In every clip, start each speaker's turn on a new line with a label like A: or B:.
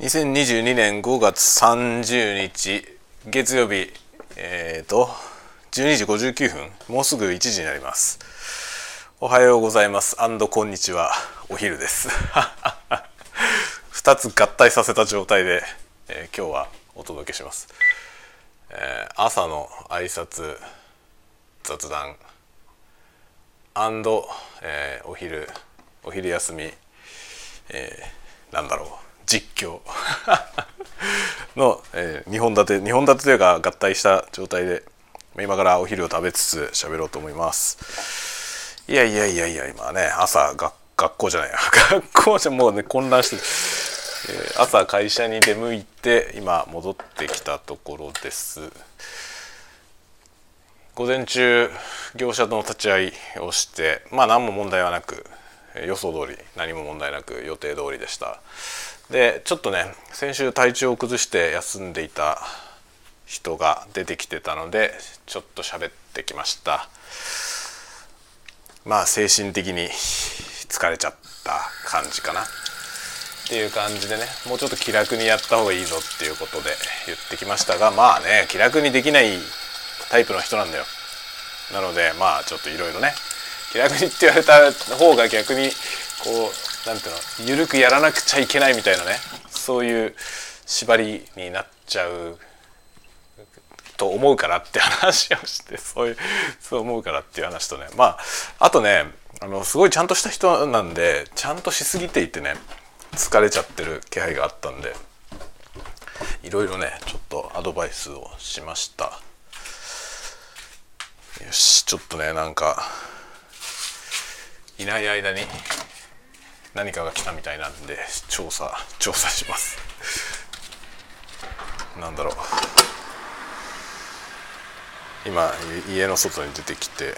A: 2022年5月30日月曜日えっ、ー、と12時59分もうすぐ1時になります。おはようございます。こんにちは。お昼です。2つ合体させた状態で、えー、今日はお届けします、えー、朝の挨拶雑談。アンドえー、お昼お昼休み、えー、なんだろう。実況。の、えー、2本立て2本立てというか合体した状態で今からお昼を食べつつ喋ろうと思います。いやいやいやいや今ね朝学学校じゃない 学校じゃもうね混乱してる、えー、朝会社に出向いて今戻ってきたところです。午前中業者との立ち会いをしてまあ何も問題はなく予想通り何も問題なく予定通りでした。でちょっとね先週体調を崩して休んでいた人が出てきてたのでちょっと喋ってきました。まあ精神的に疲れちゃった感じかな。っていう感じでねもうちょっと気楽にやった方がいいぞっていうことで言ってきましたがまあね気楽にできないタイプの人なんだよ。なのでまあちょっといろいろね気楽にって言われた方が逆にこう何ていうの緩くやらなくちゃいけないみたいなねそういう縛りになっちゃうと思うからって話をして そういうそう思うからっていう話とねまああとねあのすごいちゃんとした人なんでちゃんとしすぎていてね疲れちゃってる気配があったんでいろいろねちょっとアドバイスをしました。よしちょっとねなんかいない間に何かが来たみたいなんで調査調査します。なんだろう。今家の外に出てきて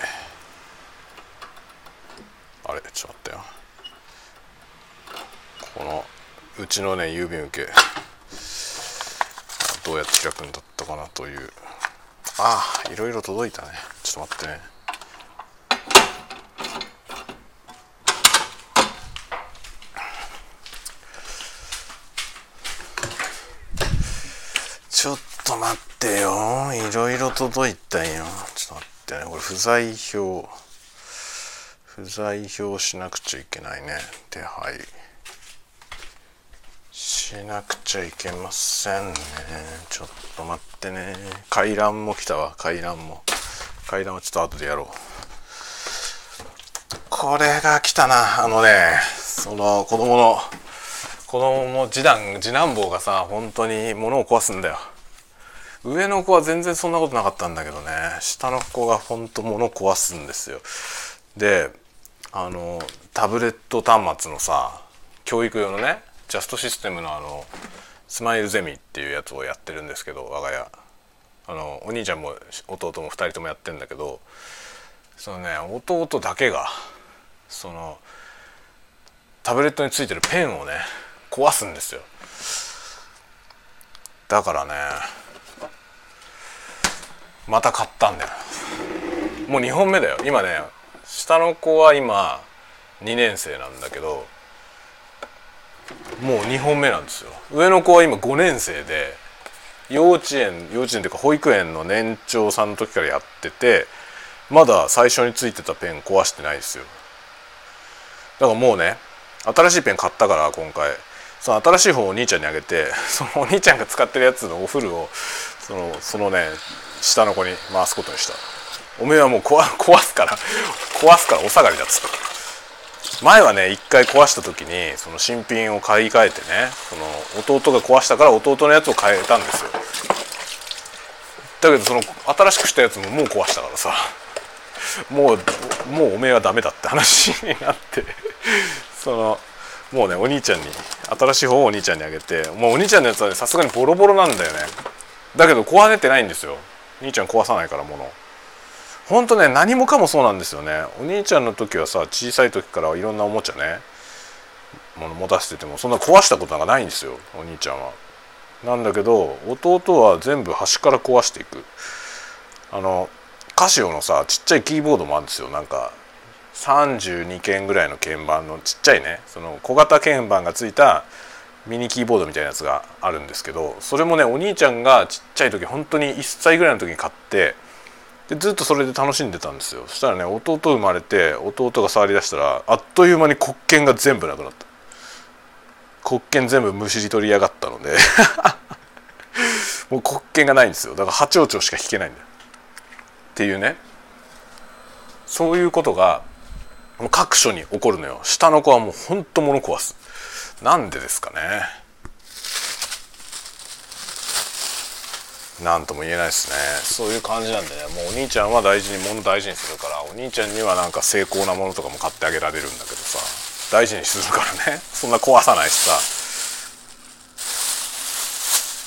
A: あれちょっと待ってよ。このうちのね郵便受けどうやって開くんだったかなという。ああいろいろ届いたね。ちょっと待ってね。と待ってよ。いろいろ届いたよ。ちょっと待ってね。これ不在票。不在票しなくちゃいけないね。手配。しなくちゃいけませんね。ちょっと待ってね。階段も来たわ。階段も。階段はちょっと後でやろう。これが来たな。あのねその子供の子供の次男次男坊がさ本当に物を壊すんだよ。上の子は全然そんなことなかったんだけどね。下の子が本当物壊すんですよ。であのタブレット端末のさ教育用のねジャストシステムのあのスマイルゼミっていうやつをやってるんですけど我が家。あのお兄ちゃんも弟も2人ともやってんだけどそのね弟だけがそのタブレットについてるペンをね壊すんですよ。だからねまた買ったんだよ。もう2本目だよ。今ね下の子は今2年生なんだけどもう2本目なんですよ。上の子は今5年生で幼稚園幼稚園というか保育園の年長さんの時からやっててまだ最初についてたペン壊してないですよ。だからもうね新しいペン買ったから今回。その新しい方をお兄ちゃんにあげてそのお兄ちゃんが使ってるやつのお風呂をそのそのね下の子に回すことにした。おめえはもう壊すから壊すからお下がりだっつった。前はね一回壊した時にその新品を買い替えてねその弟が壊したから弟のやつを変えたんですよ。だけどその新しくしたやつももう壊したからさ。もうもうおめえはダメだって話になって。そのもうねお兄ちゃんに新しい方をお兄ちゃんにあげてもうお兄ちゃんのやつはさすがにボロボロなんだよね。だけど壊れてないんですよ。兄ちゃん壊さないから物ほんとね何もかもそうなんですよね。お兄ちゃんの時はさ小さい時からいろんなおもちゃねもの持たせててもそんな壊したことがないんですよお兄ちゃんは。なんだけど弟は全部端から壊していく。あのカシオのさちっちゃいキーボードもあるんですよ。なんか32件ぐらいの鍵盤のちっちゃいね。その小型鍵盤がついたミニキーボードみたいなやつがあるんですけどそれもねお兄ちゃんがちっちゃい時本当に1歳ぐらいの時に買ってでずっとそれで楽しんでたんですよ。そしたらね弟生まれて弟が触り出したらあっという間に黒鍵が全部なくなった。黒鍵全部むしり取りやがったので。もう黒鍵がないんですよ。だから八丁丁しか弾けないんだよ。っていうね。そういうことが各所に起こるのよ。下の子はもうほんと物壊す。なんでですかね。なんとも言えないですね。そういう感じなんでね。もうお兄ちゃんは大事に物大事にするからお兄ちゃんにはなんか精巧なものとかも買ってあげられるんだけどさ。大事にするからね。そんな壊さないしさ。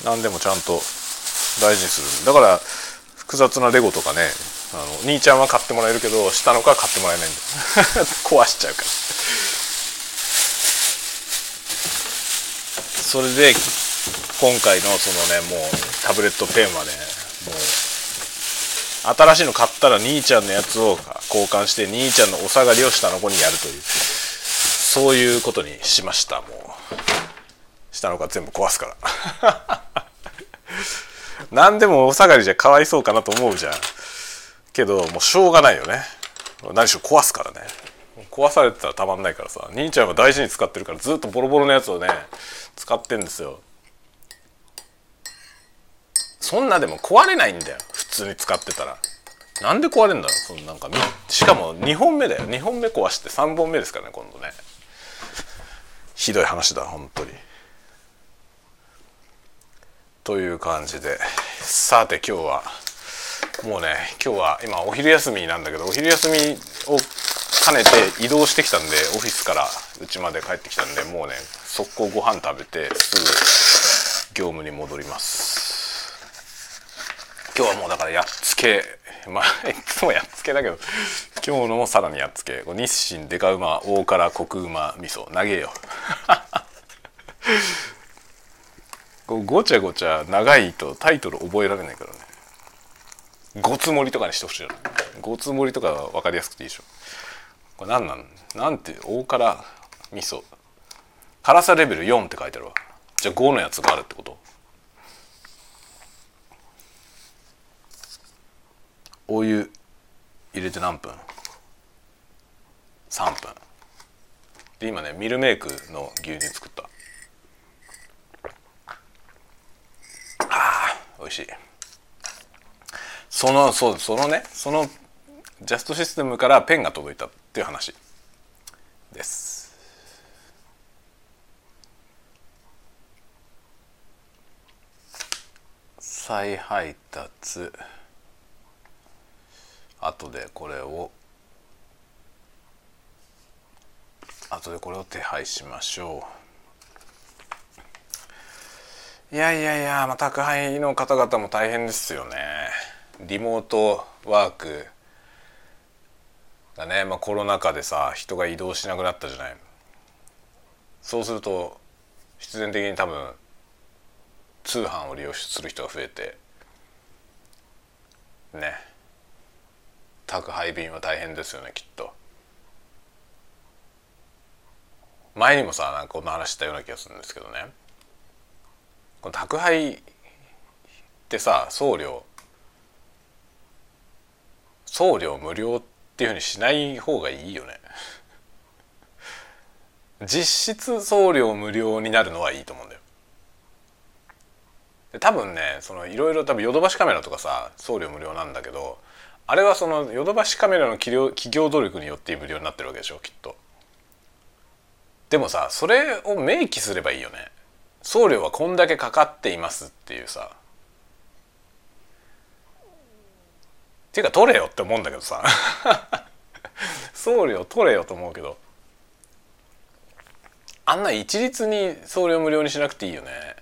A: 何でもちゃんと大事にする。だから複雑なレゴとかね。あの兄ちゃんは買ってもらえるけど下の子は買ってもらえないんだ 壊しちゃうから。それで今回のそのねもうタブレットペンはねもう新しいの買ったら兄ちゃんのやつを交換して兄ちゃんのお下がりを下の子にやるというそういうことにしました。もう下の子は全部壊すから。何でもお下がりじゃかわいそうかなと思うじゃん。けどもうしょうがないよね。何しろ壊すからね。壊されてたらたまんないからさ兄ちゃんは大事に使ってるからずっとボロボロのやつをね使ってんですよ。そんなでも壊れないんだよ普通に使ってたら。なんで壊れんだろそのなんかしかも2本目だよ。2本目壊して3本目ですからね今度ね。ひどい話だ本当に。という感じで。さて今日はもうね今日は今お昼休みなんだけどお昼休みを兼ねて移動してきたんでオフィスから家まで帰ってきたんでもうね速攻ご飯食べてすぐ業務に戻ります。今日はもうだからやっつけまあいつもやっつけだけど今日のもさらにやっつけ。日清デカうま大辛コクうま味噌投げよ う。ごちゃごちゃ長いとタイトル覚えられないからね。ごつ盛りとかにしてほしいよごつ盛りとかは分かりやすくていいでしょ。これ何なん？なんて大辛味噌。辛さレベル4って書いてあるわ。じゃあ5のやつがあるってこと？お湯入れて何分？3分。で今ねミルメイクの牛乳作った。あー美味しい。そのそうそのねそのジャストシステムからペンが届いたっていう話です。再配達。後でこれを。後でこれを手配しましょう。いやいやいや、まあ、宅配の方々も大変ですよね。リモートワーク。がね、まあ、コロナ禍でさ人が移動しなくなったじゃない。そうすると必然的に多分通販を利用する人が増えてね。宅配便は大変ですよねきっと。前にもさなんかこんな話したような気がするんですけどね。この宅配ってさ送料。送料無料ってていうふうにしない方がいいよね。実質送料無料になるのはいいと思うんだよ。で多分ねそのいろいろ多分ヨドバシカメラとかさ送料無料なんだけどあれはそのヨドバシカメラの企業企業努力によって無料になってるわけでしょきっと。でもさそれを明記すればいいよね。送料はこんだけかかっていますっていうさっていうか取れよって思うんだけどさ。送料取れよと思うけど。あんな一律に送料無料にしなくていいよね。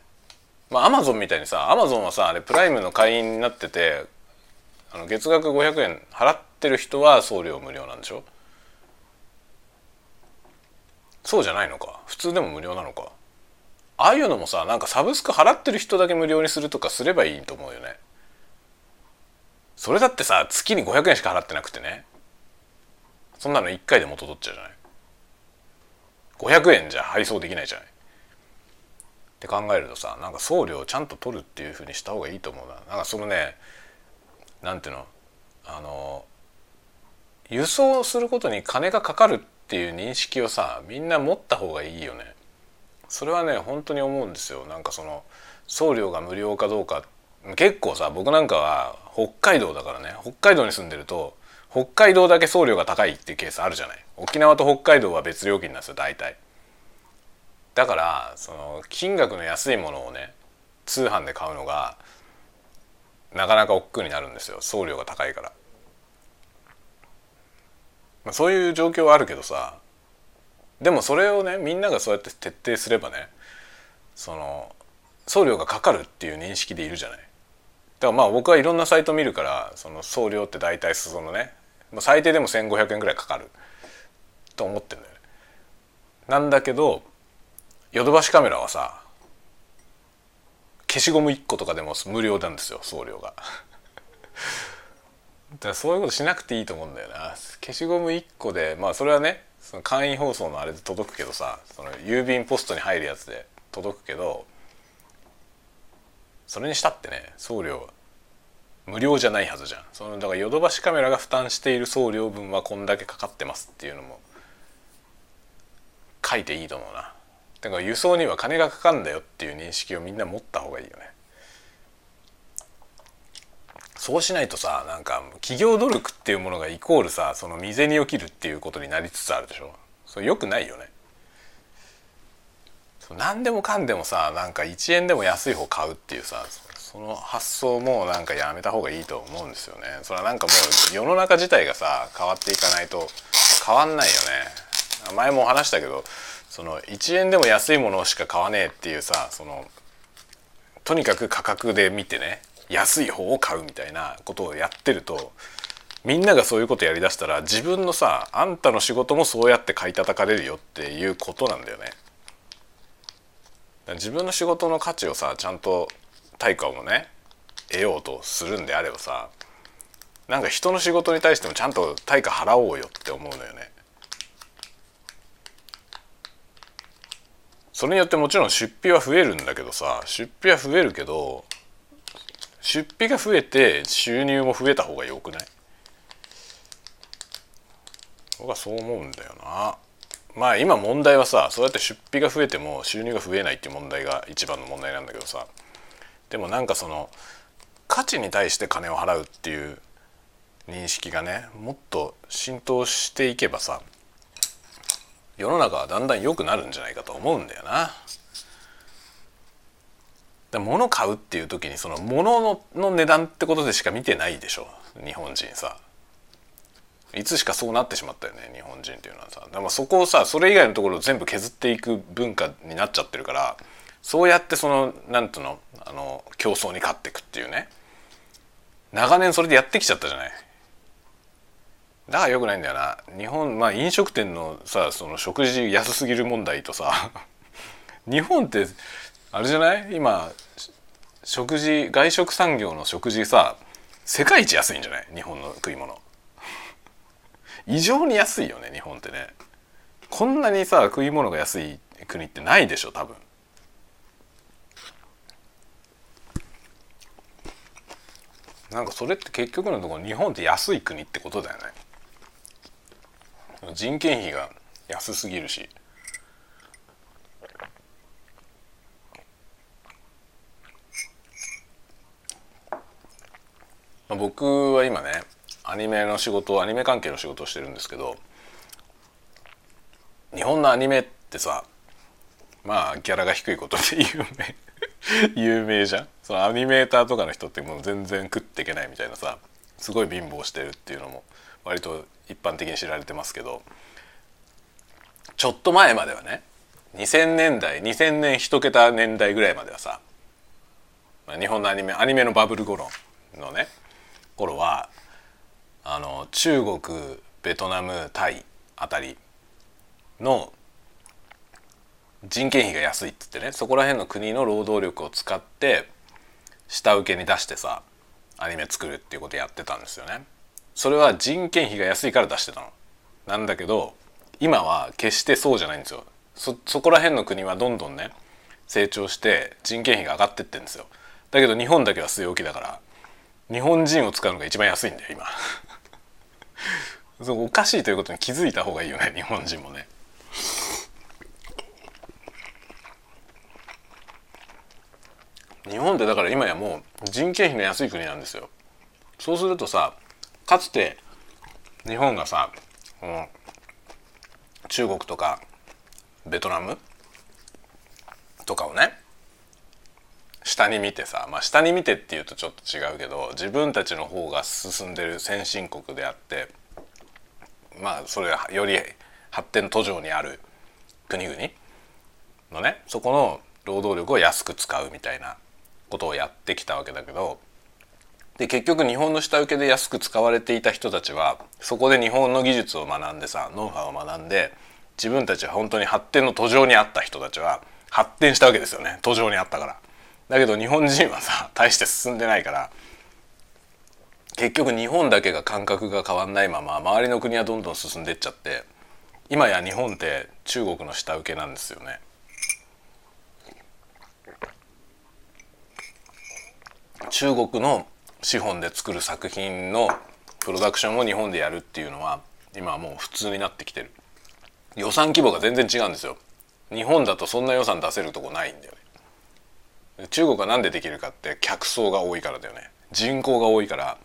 A: まあアマゾンみたいにさアマゾンはさあれプライムの会員になっててあの月額500円払ってる人は送料無料なんでしょ？そうじゃないのか。普通でも無料なのか。ああいうのもさなんかサブスク払ってる人だけ無料にするとかすればいいと思うよね。それだってさ月に500円しか払ってなくてね。そんなの1回で元取っちゃうじゃない。500円じゃ配送できないじゃない。って考えるとさなんか送料をちゃんと取るっていうふうにした方がいいと思うな。なんかそのねなんていうのあの輸送することに金がかかるっていう認識をさみんな持った方がいいよね。それはね本当に思うんですよ。なんかその送料が無料かどうかっ結構さ僕なんかは北海道だからね。北海道に住んでると北海道だけ送料が高いっていうケースあるじゃない。沖縄と北海道は別料金なんですよ大体。だからその金額の安いものをね通販で買うのがなかなか億劫になるんですよ。送料が高いから、まあ、そういう状況はあるけどさでもそれをねみんながそうやって徹底すればねその送料がかかるっていう認識でいるじゃない。だからまあ僕はいろんなサイト見るからその送料って大体そのね最低でも1,500円ぐらいかかると思ってるんだよね。なんだけどヨドバシカメラはさ消しゴム1個とかでも無料なんですよ送料が。だからそういうことしなくていいと思うんだよな。消しゴム1個でまあそれはねその簡易放送のあれで届くけどさその郵便ポストに入るやつで届くけどそれにしたってね送料無料じゃないはずじゃん。そのだからヨドバシカメラが負担している送料分はこんだけかかってますっていうのも書いていいと思うな。だから輸送には金がかかるんだよっていう認識をみんな持った方がいいよね。そうしないとさなんか企業努力っていうものがイコールさその未然に起きるっていうことになりつつあるでしょ。それよくないよね。何でもかんでもさなんか1円でも安い方買うっていうさその発想もなんかやめた方がいいと思うんですよねそれはなんかもう世の中自体がさ変わっていかないと変わんないよね前も話したけどその1円でも安いものしか買わねえっていうさそのとにかく価格で見てね安い方を買うみたいなことをやってるとみんながそういうことやりだしたら自分のさあんたの仕事もそうやって買い叩かれるよっていうことなんだよね。自分の仕事の価値をさちゃんと対価をね得ようとするんであればさなんか人の仕事に対してもちゃんと対価払おうよって思うのよね。それによってもちろん出費は増えるんだけどさ出費は増えるけど出費が増えて収入も増えた方がよくない？僕はそう思うんだよな。まあ今問題はさそうやって出費が増えても収入が増えないっていう問題が一番の問題なんだけどさでもなんかその価値に対して金を払うっていう認識がねもっと浸透していけばさ世の中はだんだん良くなるんじゃないかと思うんだよな。で物買うっていう時にその物のの値段ってことでしか見てないでしょ日本人さ。いつしかそうなってしまったよね日本人っていうのはさ。でもそこをさそれ以外のところを全部削っていく文化になっちゃってるからそうやってその何ていうのあの競争に勝っていくっていうね。長年それでやってきちゃったじゃない。だからよくないんだよな。日本まあ飲食店のさその食事安すぎる問題とさ 日本ってあれじゃない？今食事外食産業の食事さ世界一安いんじゃない？日本の食い物。異常に安いよね日本ってね。こんなにさ食い物が安い国ってないでしょ多分。なんかそれって結局のところ日本って安い国ってことだよね。人件費が安すぎるし。僕は今ねアニメの仕事アニメ関係の仕事をしてるんですけど日本のアニメってさまあギャラが低いことで有名 有名じゃん。そのアニメーターとかの人ってもう全然食っていけないみたいなさすごい貧乏してるっていうのも割と一般的に知られてますけどちょっと前まではね2000年代2000年一桁年代ぐらいまではさ日本のアニメアニメのバブル頃のね頃はあの中国ベトナムタイあたりの人件費が安いっつってねそこら辺の国の労働力を使って下請けに出してさアニメ作るっていうことやってたんですよね。それは人件費が安いから出してたの。なんだけど今は決してそうじゃないんですよ。そそこら辺の国はどんどんね成長して人件費が上がってってんですよだけど日本だけは据え置きだから日本人を使うのが一番安いんだよ今 そうおかしいということに気づいた方がいいよね日本人もね。日本ってだから今やもう人件費の安い国なんですよ。そうするとさかつて日本がさ、うん、中国とかベトナムとかをね下に見てさまあ下に見てっていうとちょっと違うけど自分たちの方が進んでる先進国であってまあそれがより発展途上にある国々のねそこの労働力を安く使うみたいなことをやってきたわけだけどで結局日本の下請けで安く使われていた人たちはそこで日本の技術を学んでさノウハウを学んで自分たちは本当に発展の途上にあった人たちは発展したわけですよね途上にあったから。だけど日本人はさ大して進んでないから結局日本だけが感覚が変わんないまま周りの国はどんどん進んでっちゃって今や日本って中国の下請けなんですよね。中国の資本で作る作品のプロダクションを日本でやるっていうのは今はもう普通になってきてる。予算規模が全然違うんですよ。日本だとそんな予算出せるとこないんだよね。中国は何でできるかって客層が多いからだよね。人口が多いから。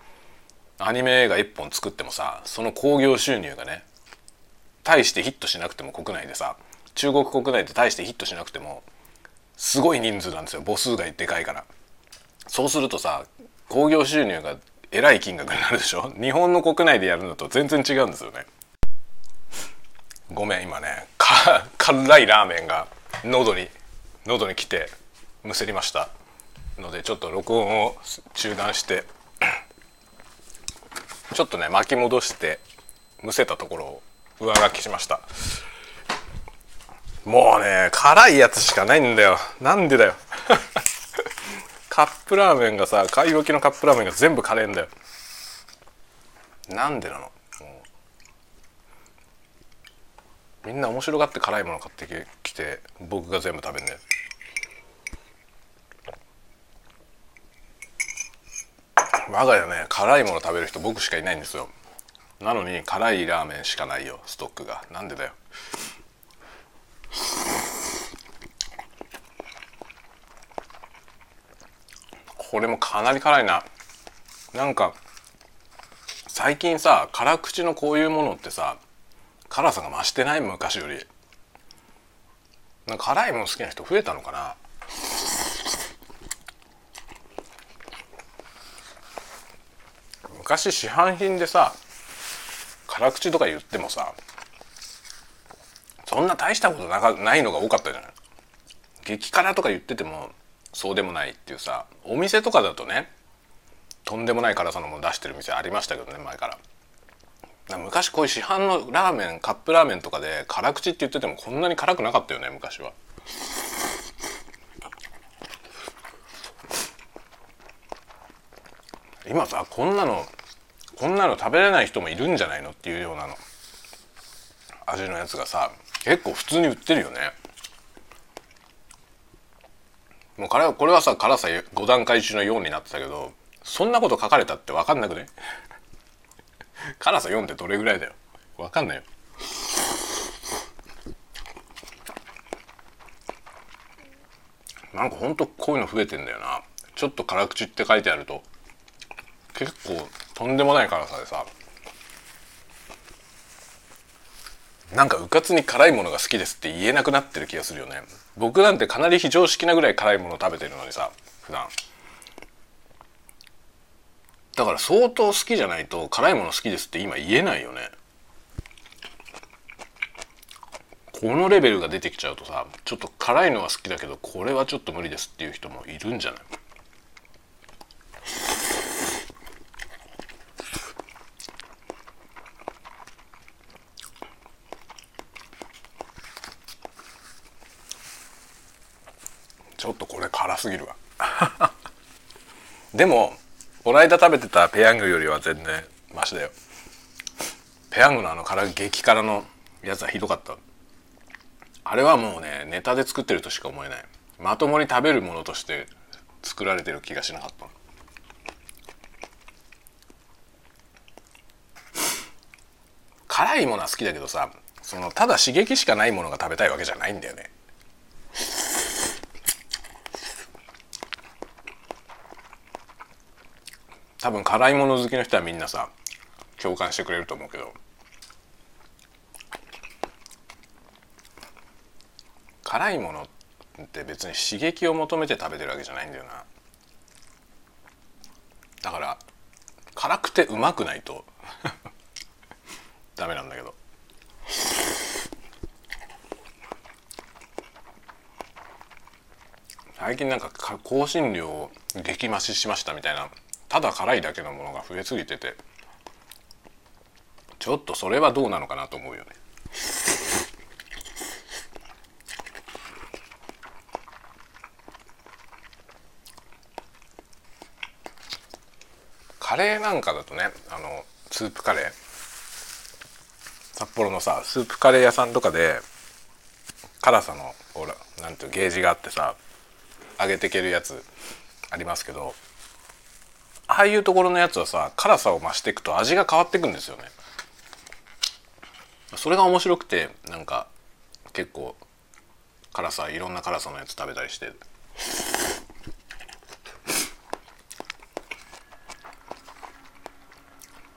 A: アニメ映画1本作ってもさその興行収入がね大してヒットしなくても国内でさ中国国内で大してヒットしなくてもすごい人数なんですよ。母数がでかいから。そうするとさ興行収入がえらい金額になるでしょ？日本の国内でやるのと全然違うんですよね。ごめん今ね辛いラーメンが喉に喉に来て。むせりました。のでちょっと録音を中断して ちょっとね巻き戻してむせたところを上書きしました。もうね辛いやつしかないんだよ。なんでだよ。カップラーメンがさ買い置きのカップラーメンが全部カレーんだよ。なんでなの。みんな面白がって辛いもの買ってきて僕が全部食べんね我が家ね辛いもの食べる人僕しかいないんですよ。なのに辛いラーメンしかないよストックが。なんでだよ。これもかなり辛いな。なんか最近さ辛口のこういうものってさ辛さが増してない？昔より。なんか辛いもの好きな人増えたのかな？昔市販品でさ辛口とか言ってもさそんな大したことなかないのが多かったじゃない。激辛とか言っててもそうでもないっていうさお店とかだとねとんでもない辛さのもの出してる店ありましたけどね前から。昔こういう市販のラーメンカップラーメンとかで辛口って言っててもこんなに辛くなかったよね昔は。今さこんなのこんなの食べれない人もいるんじゃないのっていうようなの。味のやつがさ結構普通に売ってるよね。もうこれはこれはさ辛さ5段階中の4になってたけどそんなこと書かれたって分かんなくね？辛さ4ってどれぐらいだよ？分かんないよ。なんかほんとこういうの増えてんだよな。ちょっと辛口って書いてあると結構とんでもない辛さでさ。なんかうかつに辛いものが好きですって言えなくなってる気がするよね。僕なんてかなり非常識なぐらい辛いもの食べてるのにさ普段。だから相当好きじゃないと辛いもの好きですって今言えないよね。このレベルが出てきちゃうとさちょっと辛いのは好きだけどこれはちょっと無理ですっていう人もいるんじゃないちょっとこれ辛すぎるわでもこの間食べてたペヤングよりは全然マシだよ。ペヤングのあの辛激辛のやつはひどかった。あれはもうねネタで作ってるとしか思えない。まともに食べるものとして作られてる気がしなかった。辛いものは好きだけどさそのただ刺激しかないものが食べたいわけじゃないんだよね。多分辛いもの好きの人はみんなさ共感してくれると思うけど。辛いものって別に刺激を求めて食べてるわけじゃないんだよな。だから辛くてうまくないと ダメなんだけど。最近なんか香辛料を激増ししましたみたいなただ辛いだけのものが増えすぎててちょっとそれはどうなのかなと思うよね。カレーなんかだとねあのスープカレー。札幌のさスープカレー屋さんとかで辛さのほらなんていうゲージがあってさ上げていけるやつありますけどああいうところのやつはさ辛さを増していくと味が変わっていくんですよね。それが面白くてなんか結構辛さいろんな辛さのやつ食べたりして。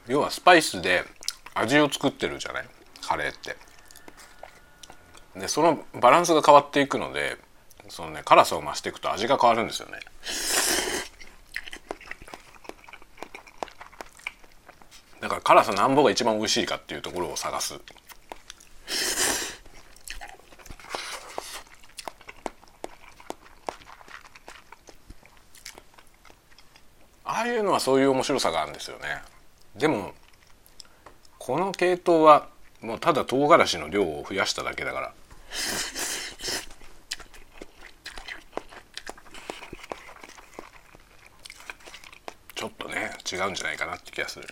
A: 要はスパイスで味を作ってるじゃない？カレーって。でそのバランスが変わっていくのでそのね辛さを増していくと味が変わるんですよね。だから辛さなんぼが一番美味しいかっていうところを探す。ああいうのはそういう面白さがあるんですよね。でもこの系統はもうただ唐辛子の量を増やしただけだから。ちょっとね違うんじゃないかなって気がする。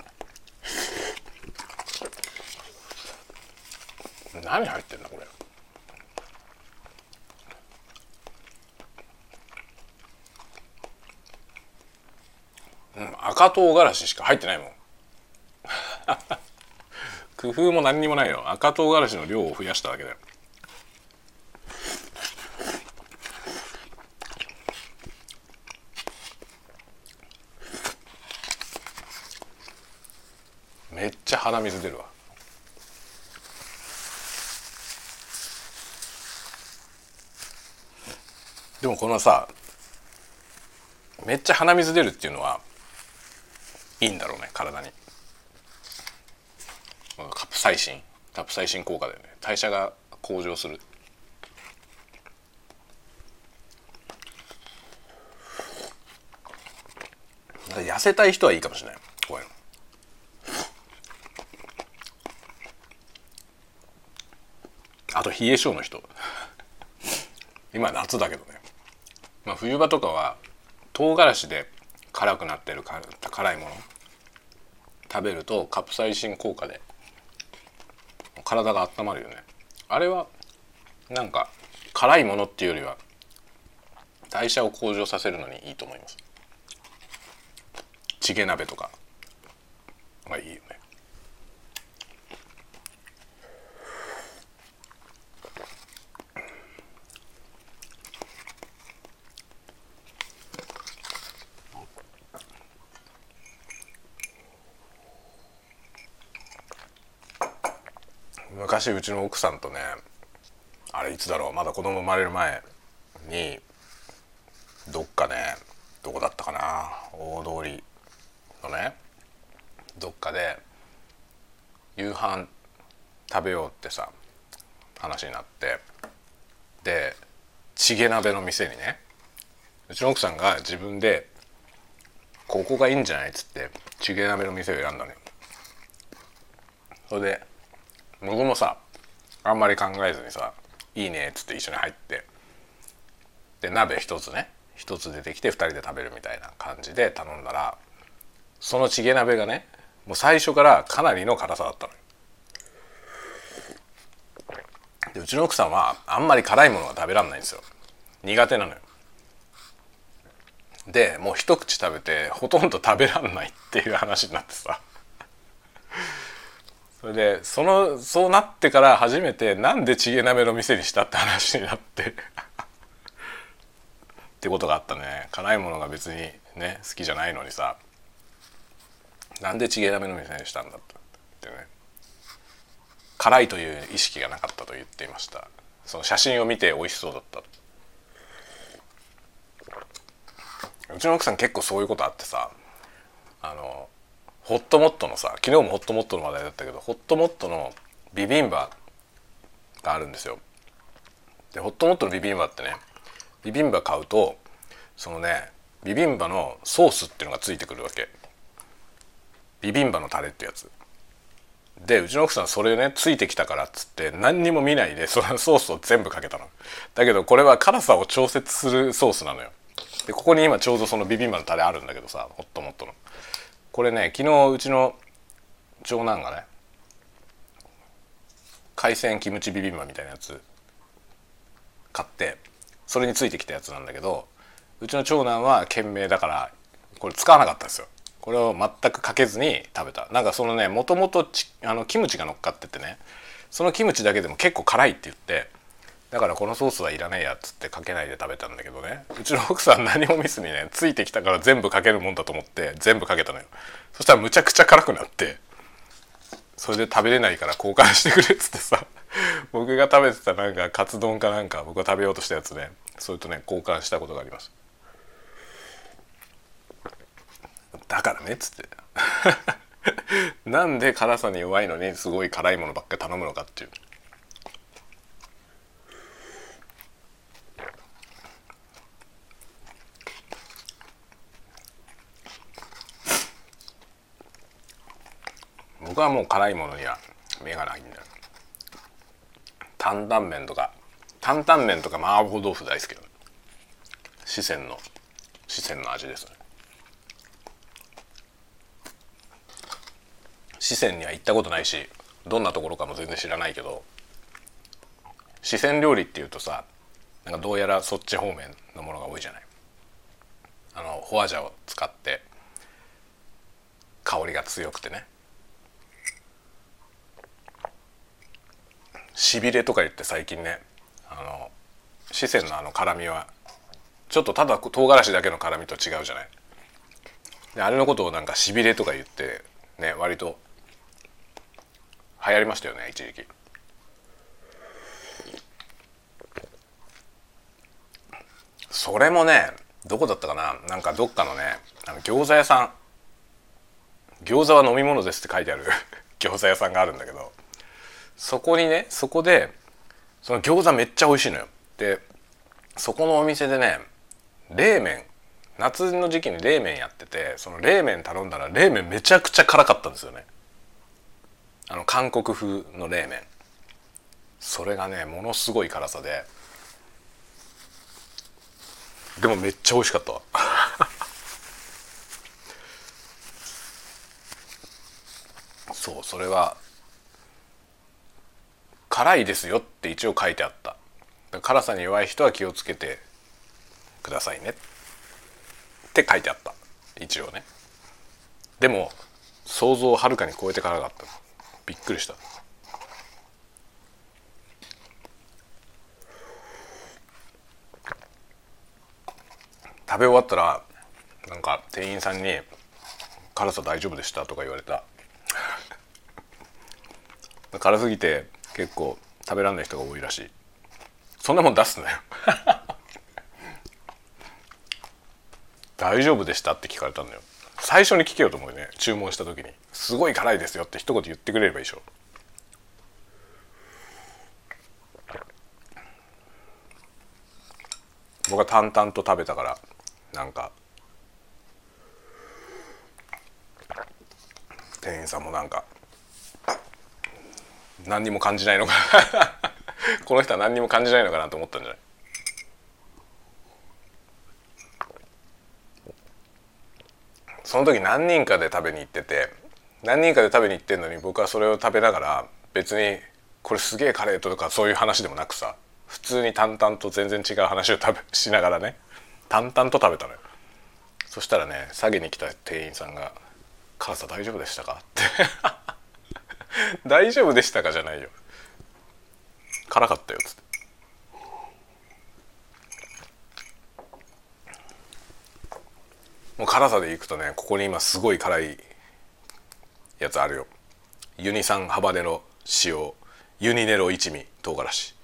A: 何入ってんだこれ。うん赤唐辛子しか入ってないもん。工夫も何にもないよ。赤唐辛子の量を増やしただけだよ。めっちゃ鼻水出るわ。でもこのさめっちゃ鼻水出るっていうのはいいんだろうね体に。カプサイシン。カプサイシン効果だよね。代謝が向上する。痩せたい人はいいかもしれない。こういうの。あと冷え性の人。今夏だけどね。まあ冬場とかは唐辛子で辛くなってる辛いもの食べるとカプサイシン効果で体が温まるよね。あれはなんか辛いものっていうよりは代謝を向上させるのにいいと思います。チゲ鍋とかまあいいよね。昔うちの奥さんとねあれいつだろうまだ子供生まれる前にどっかねどこだったかな大通りのねどっかで夕飯食べようってさ話になってでチゲ鍋の店にねうちの奥さんが自分でここがいいんじゃないっつってチゲ鍋の店を選んだのよ。それで僕もさあんまり考えずにさ「いいね」っつって一緒に入ってで鍋一つね一つ出てきて2人で食べるみたいな感じで頼んだらそのチゲ鍋がねもう最初からかなりの辛さだったのよ。でうちの奥さんはあんまり辛いものが食べらんないんですよ。苦手なのよ。でもう一口食べてほとんど食べらんないっていう話になってさ。それでそのそうなってから初めてなんでチゲ鍋の店にしたって話になって。ってことがあったね。辛いものが別にね好きじゃないのにさ。なんでチゲ鍋の店にしたんだって。ね。辛いという意識がなかったと言っていました。その写真を見て美味しそうだった。うちの奥さん結構そういうことあってさ。あのホットモットのさ昨日もホットモットの話題だったけどホットモットのビビンバがあるんですよ。でホットモットのビビンバってねビビンバ買うとそのねビビンバのソースっていうのがついてくるわけ。ビビンバのタレってやつ。でうちの奥さんそれねついてきたからっつって何にも見ないでそのソースを全部かけたの。だけどこれは辛さを調節するソースなのよ。でここに今ちょうどそのビビンバのタレあるんだけどさホットモットの。これね昨日うちの長男がね海鮮キムチビビンバみたいなやつ買ってそれについてきたやつなんだけどうちの長男は賢明だからこれ使わなかったんですよ。これを全くかけずに食べた。なんかそのねもともとキムチが乗っかっててねそのキムチだけでも結構辛いって言ってだからこのソースはいらねえやっつってかけないで食べたんだけどね。うちの奥さん何も見ずにねついてきたから全部かけるもんだと思って全部かけたのよ。そしたらむちゃくちゃ辛くなってそれで食べれないから交換してくれっつってさ 僕が食べてたなんかカツ丼かなんか僕が食べようとしたやつねそれとね交換したことがあります。だからねっつって。なんで辛さに弱いのにすごい辛いものばっかり頼むのかっていう。僕はもう辛いものには目がないんだよ担々麺とか担々麺とか麻婆豆腐大好きだ四川の四川の味ですね。四川には行ったことないしどんなところかも全然知らないけど四川料理っていうとさなんかどうやらそっち方面のものが多いじゃない。あのホアジャを使って香りが強くてね。しびれとか言って最近ねあの四川のあの辛みはちょっとただ唐辛子だけの辛みと違うじゃない。であれのことをなんかしびれとか言ってね割と流行りましたよね一時期。それもねどこだったかな？なんかどっかのねあの餃子屋さん。餃子は飲み物ですって書いてある 餃子屋さんがあるんだけど。そこにねそこでその餃子めっちゃ美味しいのよ。でそこのお店でね冷麺夏の時期に冷麺やっててその冷麺頼んだら冷麺めちゃくちゃ辛かったんですよね。あの韓国風の冷麺。それがねものすごい辛さで。でもめっちゃ美味しかったわ。そうそれは辛いですよって一応書いてあった。辛さに弱い人は気をつけてくださいねって書いてあった。一応ね。でも想像をはるかに超えて辛かった。びっくりした。食べ終わったらなんか店員さんに「辛さ大丈夫でした?」とか言われた。辛すぎて結構食べられない人が多いらしい。そんなもん出すなよ。大丈夫でしたって聞かれたんだよ。最初に聞けよと思うね。注文した時に「すごい辛いですよ」って一言言ってくれればいいでしょ。僕は淡々と食べたからなんか店員さんもなんか何にも感じないのか。この人は何にも感じないのかなと思ったんじゃない？その時何人かで食べに行ってて何人かで食べに行ってんのに僕はそれを食べながら別にこれすげえカレーとかそういう話でもなくさ普通に淡々と全然違う話を食べしながらね淡々と食べたのよ。そしたらね下げに来た店員さんが「辛さん大丈夫でしたか?」って「大丈夫でしたか?」じゃないよ。辛かったよっつって。もう辛さでいくとねここに今すごい辛いやつあるよ。ユニ酸ハバネロ塩ユニネロ一味唐辛子。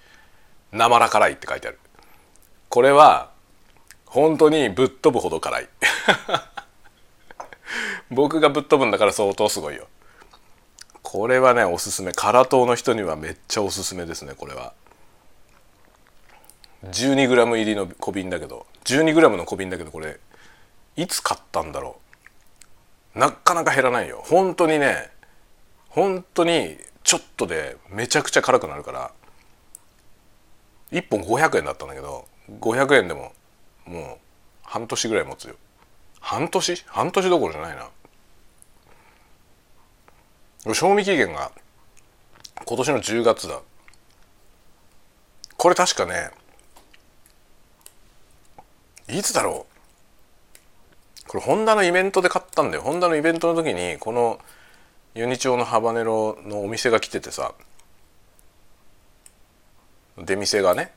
A: 生ら辛いって書いてある。これは本当にぶっ飛ぶほど辛い。僕がぶっ飛ぶんだから相当すごいよ。これはねおすすめ。辛党の人にはめっちゃおすすめですねこれは。12g 入りの小瓶だけど。12g の小瓶だけどこれいつ買ったんだろう。なかなか減らないよ。本当にね本当にちょっとでめちゃくちゃ辛くなるから。1本500円だったんだけど500円でももう半年ぐらい持つよ。半年？半年どころじゃないな賞味期限が今年の10月だ。これ確かねいつだろう？これホンダのイベントで買ったんだよ。ホンダのイベントの時にこのユニチョウのハバネロのお店が来ててさ出店がね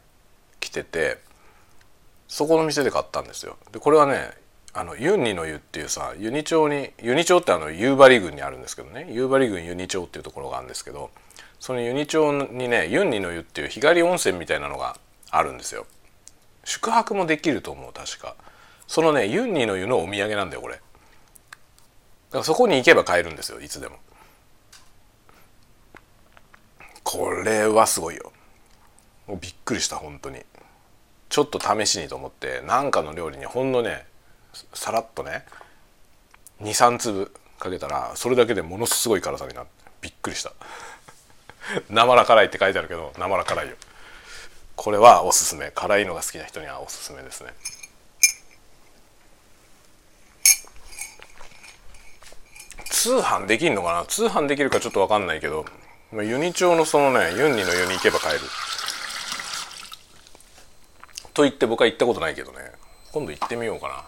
A: 来ててそこの店で買ったんですよ。でこれはねあのユンニの湯っていうさユニ町にユニ町ってあの夕張郡にあるんですけどね。夕張郡ユニ町っていうところがあるんですけどそのユニ町にねユンニの湯っていう日帰り温泉みたいなのがあるんですよ。宿泊もできると思う確か。そのねユンニの湯のお土産なんだよこれ。だからそこに行けば買えるんですよいつでも。これはすごいよ。もうびっくりした本当に。ちょっと試しにと思って何かの料理にほんのねさらっとね23粒かけたらそれだけでものすごい辛さになってびっくりした。生ら辛いって書いてあるけど生ら辛いよ。これはおすすめ。辛いのが好きな人にはおすすめですね。通販できんのかな？通販できるかちょっと分かんないけどユニ町のそのねユンニの湯に行けば買える。と言って僕は行ったことないけどね。今度行ってみようかな。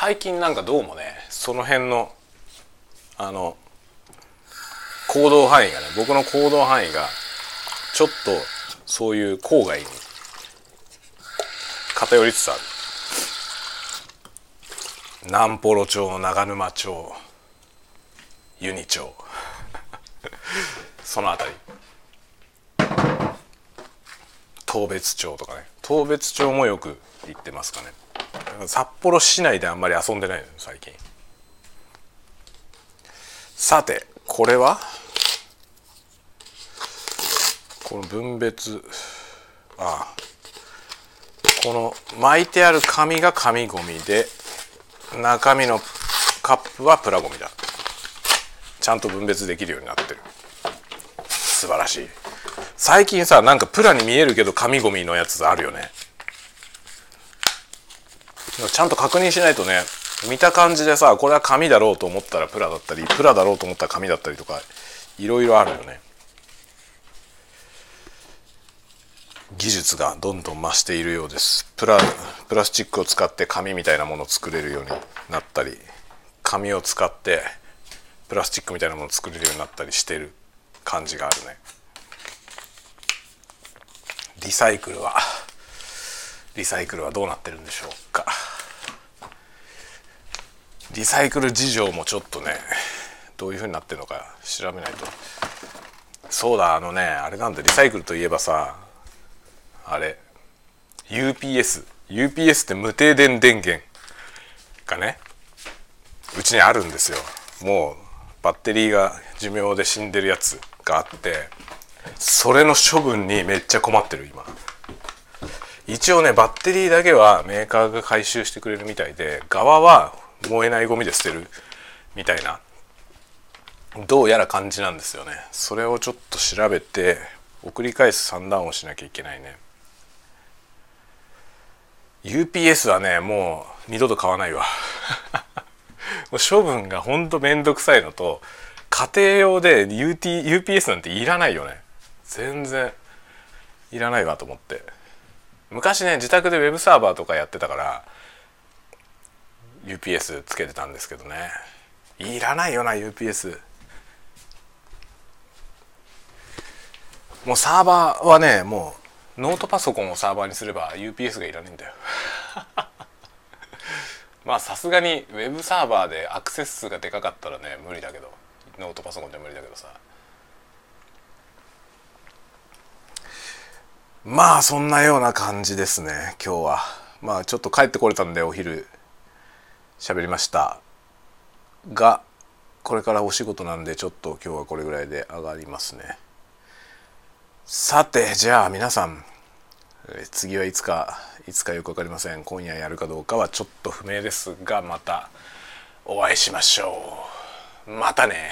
A: 最近なんかどうもねその辺のあの行動範囲がね僕の行動範囲がちょっとそういう郊外に偏りつつある。南幌町長沼町由仁町。その辺り。当別町とかね。当別町もよく行ってますかね。札幌市内であんまり遊んでないの最近。さてこれは？この分別。ああ。この巻いてある紙が紙ゴミで中身のカップはプラゴミだ。ちゃんと分別できるようになってる。素晴らしい。最近さなんかプラに見えるけど紙ゴミのやつあるよね。ちゃんと確認しないとね見た感じでさこれは紙だろうと思ったらプラだったりプラだろうと思ったら紙だったりとかいろいろあるよね。技術がどんどん増しているようです。プラプラスチックを使って紙みたいなものを作れるようになったり紙を使ってプラスチックみたいなものを作れるようになったりしてる感じがあるね。リサイクルはリサイクルはどうなってるんでしょうか。リサイクル事情もちょっとねどういうふうになってるのか調べないと。そうだあのねあれなんだリサイクルといえばさあれ UPS UPS って無停電電源がねうちにあるんですよ。もうバッテリーが寿命で死んでるやつがあってそれの処分にめっちゃ困ってる今。一応ねバッテリーだけはメーカーが回収してくれるみたいで側は燃えないゴミで捨てるみたいな。どうやら感じなんですよね。それをちょっと調べて送り返す算段をしなきゃいけないね。UPS はねもう二度と買わないわ。もう処分がほんとめんどくさいのと家庭用で UT UPS なんていらないよね。全然いらないわと思って。昔ね自宅でウェブサーバーとかやってたから UPS つけてたんですけどね。いらないよな UPS もうサーバーはねもうノートパソコンをサーバーにすれば UPS がいらないんだよ。まあさすがにウェブサーバーでアクセス数がでかかったらね無理だけど。ノートパソコンで無理だけどさ。まあそんなような感じですね今日は。まあちょっと帰ってこれたんでお昼。喋りました。がこれからお仕事なんでちょっと今日はこれぐらいで上がりますね。さてじゃあ皆さん次はいつかいつかよく分かりません。今夜やるかどうかはちょっと不明ですがまたお会いしましょう。またね。